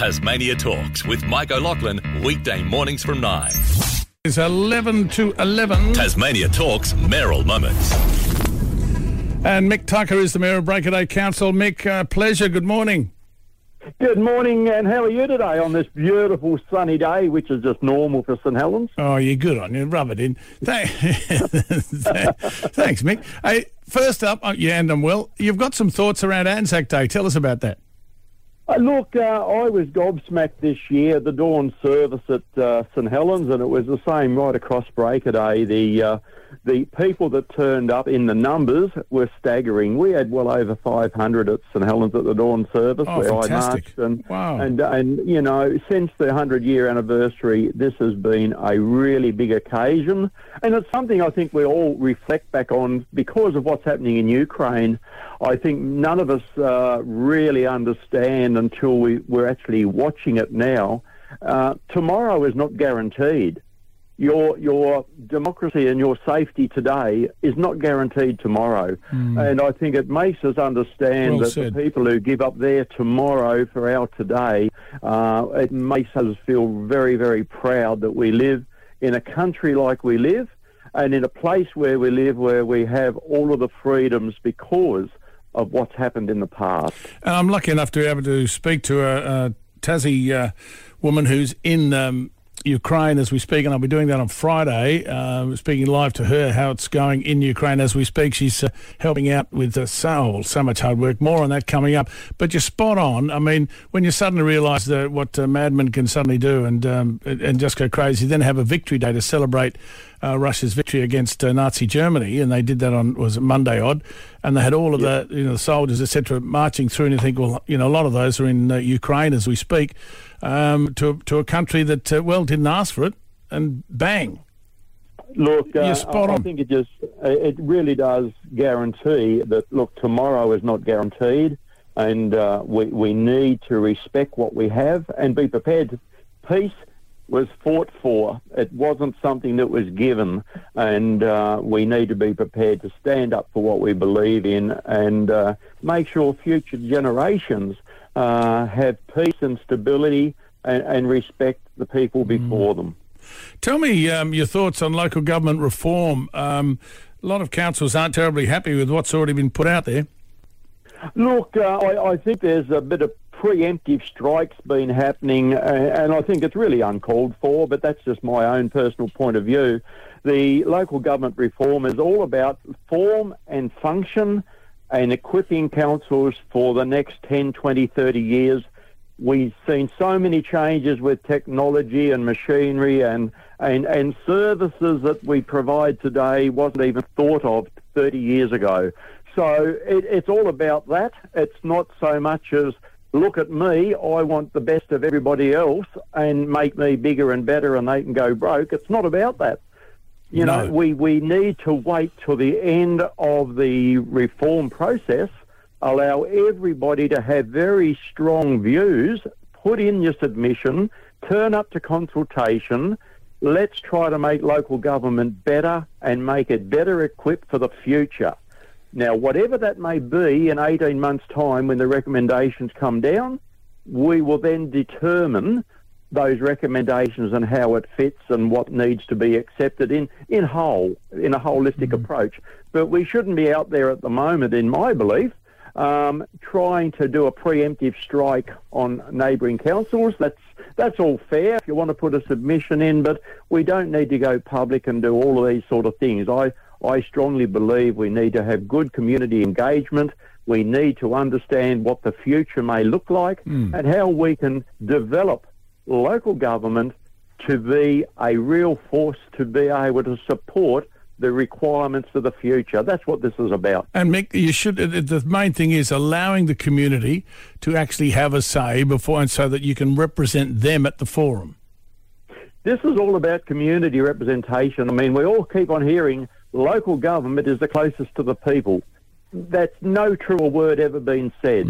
Tasmania Talks with Mike O'Loughlin, weekday mornings from 9. It's 11 to 11. Tasmania Talks Mayoral Moments. And Mick Tucker is the Mayor of Break O'Day Council. Mick, uh, pleasure. Good morning. Good morning, and how are you today on this beautiful sunny day, which is just normal for St Helens? Oh, you're good on you. Rub it in. Thank- Thanks, Mick. Hey, first up, oh, yeah, and I'm well. You've got some thoughts around Anzac Day. Tell us about that. Uh, look, uh, I was gobsmacked this year, the dawn service at uh, St Helens, and it was the same right across Break O'Day. The uh, the people that turned up in the numbers were staggering. We had well over 500 at St Helens at the dawn service Oh, where fantastic. I marched, and Wow. and and you know, since the 100 year anniversary, this has been a really big occasion, and it's something I think we all reflect back on because of what's happening in Ukraine. I think none of us uh, really understand until we, we're actually watching it now. Uh, tomorrow is not guaranteed. Your your democracy and your safety today is not guaranteed tomorrow, and I think it makes us understand Well that said. the people who give up their tomorrow for our today, uh, it makes us feel very very proud that we live in a country like we live, and in a place where we live where we have all of the freedoms because of what's happened in the past. And I'm lucky enough to be able to speak to a, a Tassie uh, woman who's in um, Ukraine as we speak, and I'll be doing that on Friday, uh, speaking live to her how it's going in Ukraine as we speak. She's uh, helping out with uh, so, so much hard work. More on that coming up. But you're spot on. I mean, when you suddenly realise that what uh, madmen can suddenly do and um, and just go crazy, then have a victory day to celebrate uh, Russia's victory against uh, Nazi Germany, and they did that on was it Monday odd, and they had all of the you know the soldiers etc. marching through, and you think, well, you know, a lot of those are in uh, Ukraine as we speak, um, to to a country that uh, well didn't ask for it, and bang, Look, uh, I, I think it just it really does guarantee that. Look, tomorrow is not guaranteed, and uh, we we need to respect what we have and be prepared. Peace was fought for. It wasn't something that was given, and uh, we need to be prepared to stand up for what we believe in and uh, make sure future generations uh, have peace and stability and, and respect the people before them. Tell me um, your thoughts on local government reform. Um, a lot of councils aren't terribly happy with what's already been put out there. Look, uh, I, I think there's a bit of preemptive strikes been happening, uh, and I think it's really uncalled for, but that's just my own personal point of view. The local government reform is all about form and function and equipping councils for the next 10, 20, 30 years. We've seen so many changes with technology and machinery and, and, and services that we provide today wasn't even thought of 30 years ago. So it, it's all about that. It's not so much as look at me, I want the best of everybody else and make me bigger and better and they can go broke. It's not about that. You No. know, we, we need to wait till the end of the reform process, allow everybody to have very strong views, put in your submission, turn up to consultation. Let's try to make local government better and make it better equipped for the future. Now, whatever that may be in 18 months' time when the recommendations come down, we will then determine those recommendations and how it fits and what needs to be accepted in, in whole, in a holistic approach. But we shouldn't be out there at the moment, in my belief, um, trying to do a preemptive strike on neighbouring councils. That's that's all fair if you want to put a submission in, but we don't need to go public and do all of these sort of things. I I strongly believe we need to have good community engagement. We need to understand what the future may look like and how we can develop local government to be a real force to be able to support the requirements of the future. That's what this is about. And Mick, you should. uh, The main thing is allowing the community to actually have a say before, and so that you can represent them at the forum. This is all about community representation. I mean, we all keep on hearing local government is the closest to the people. That's no truer word ever been said.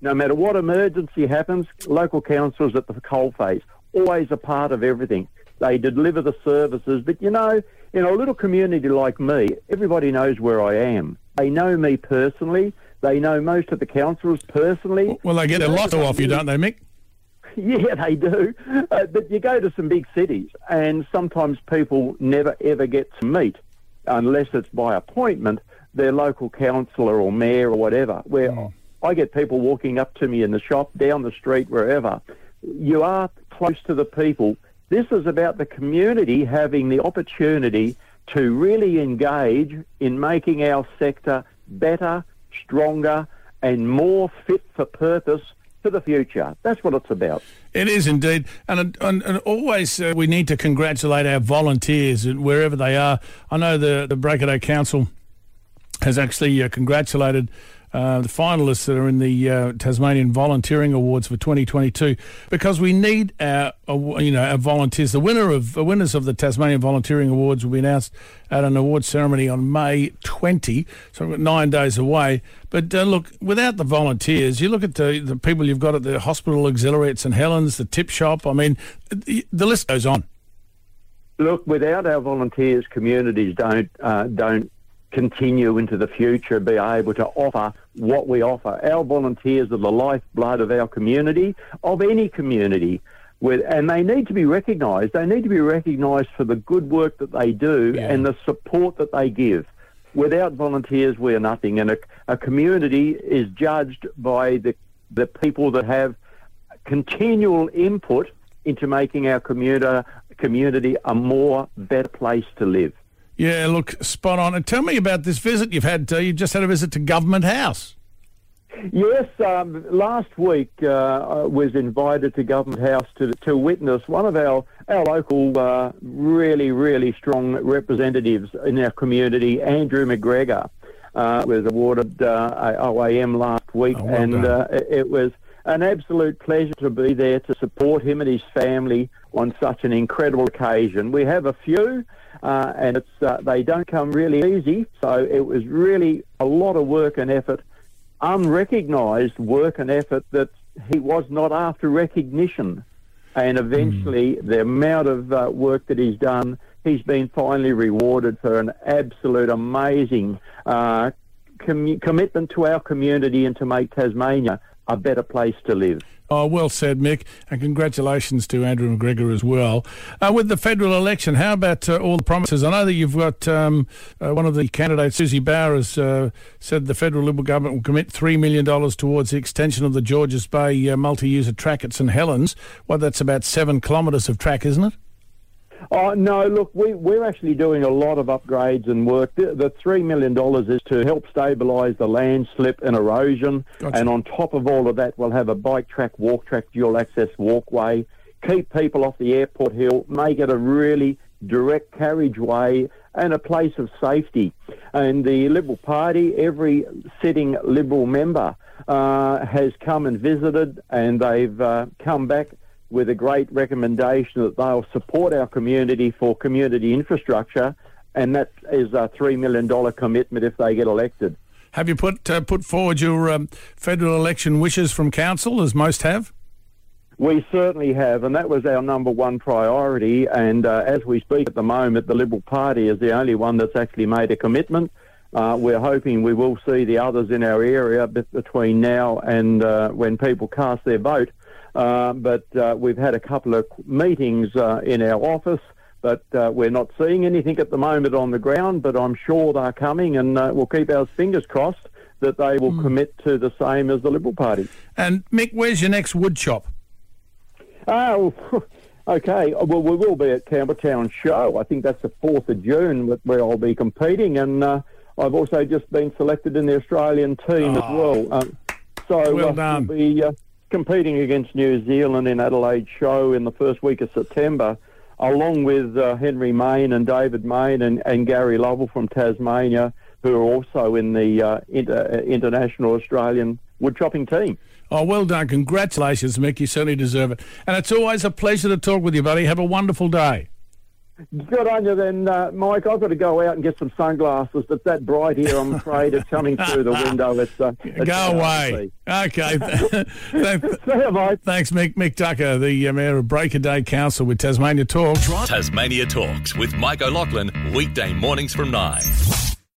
No matter what emergency happens, local councils at the coalface, always a part of everything. They deliver the services. But you know, in a little community like me, everybody knows where I am. They know me personally. They know most of the councillors personally. Well, they get a lotto off you, don't they, Mick? yeah, they do. Uh, but you go to some big cities, and sometimes people never ever get to meet, unless it's by appointment, their local councillor or mayor or whatever. Where Mm. I get people walking up to me in the shop, down the street, wherever. You are close to the people. This is about the community having the opportunity to really engage in making our sector better, stronger, and more fit for purpose for the future. That's what it's about. It is indeed, and and, and always uh, we need to congratulate our volunteers wherever they are. I know the the Break O'Day Council has actually uh, congratulated. Uh, the finalists that are in the uh, Tasmanian Volunteering Awards for 2022, because we need our, you know, our volunteers. The winner of the winners of the Tasmanian Volunteering Awards will be announced at an award ceremony on May 20, so we've got nine days away. But uh, look, without the volunteers, you look at the, the people you've got at the hospital auxiliary at St Helens, the tip shop. I mean, the, the list goes on. Look, without our volunteers, communities don't uh, don't continue into the future, be able to offer what we offer. Our volunteers are the lifeblood of our community, of any community. With, and they need to be recognised. They need to be recognised for the good work that they do Yeah. and the support that they give. Without volunteers, we are nothing. And a, a community is judged by the, the people that have continual input into making our commuter, community a more better place to live. Yeah, look, spot on. And tell me about this visit you've had. Uh, you just had a visit to Government House. Yes, um, last week uh, I was invited to Government House to to witness one of our our local uh, really really strong representatives in our community, Andrew McGregor, uh, was awarded uh, a OAM last week, Oh, well and uh, it- it was an absolute pleasure to be there to support him and his family on such an incredible occasion. We have a few. Uh, and it's uh, they don't come really easy, so it was really a lot of work and effort unrecognised work and effort that he was not after recognition. And eventually, the amount of uh, work that he's done, he's been finally rewarded for an absolute amazing uh, commitment to our community and to make Tasmania a better place to live. Oh, well said, Mick, and congratulations to Andrew McGregor as well. Uh, with the federal election, how about uh, all the promises? I know that you've got um, uh, one of the candidates, Susie Bower, has uh, said the federal Liberal government will commit $3 million towards the extension of the Georges Bay uh, multi-user track at St Helens. Well, that's about seven kilometres of track, isn't it? Oh, no, look, we, we're actually doing a lot of upgrades and work. The, the $3 million is to help stabilise the landslip and erosion. Gotcha. And on top of all of that, we'll have a bike track, walk track, dual access walkway, keep people off the airport hill, make it a really direct carriageway and a place of safety. And the Liberal Party, every sitting Liberal member uh, has come and visited and they've uh, come back with a great recommendation that they'll support our community for community infrastructure, and that is a $3 million commitment if they get elected. Have you put uh, put forward your um, federal election wishes from council, as most have? We certainly have, and that was our number one priority. And uh, as we speak at the moment, the Liberal Party is the only one that's actually made a commitment. Uh, we're hoping we will see the others in our area between now and uh, when people cast their vote. Uh, but uh, we've had a couple of meetings uh, in our office, but uh, we're not seeing anything at the moment on the ground. But I'm sure they're coming, and uh, we'll keep our fingers crossed that they will commit to the same as the Liberal Party. And Mick, where's your next wood chop? Oh, okay. Well, we will be at Campbell Town Show. I think that's the 4th of June where I'll be competing. And uh, I've also just been selected in the Australian team as well. Um, so Well uh, done. we'll be uh, competing against New Zealand in Adelaide Show in the first week of September, along with uh, Henry Main and David Main and, and Gary Lovell from Tasmania, who are also in the uh, inter- uh, international Australian wood chopping team. Oh, well done. Congratulations, Mick. You certainly deserve it. And it's always a pleasure to talk with you, buddy. Have a wonderful day. Good on you then, uh, Mike. I've got to go out and get some sunglasses. It's that bright here, I'm afraid. It's coming through the window. It's, uh, it's Go away. Okay. Thank- see. See you, mate. Thanks, Mick. Mick Tucker, the uh, Mayor of Break O'Day Council with Tasmania Talk. Tasmania Talks with Mike O'Loughlin, weekday mornings from 9.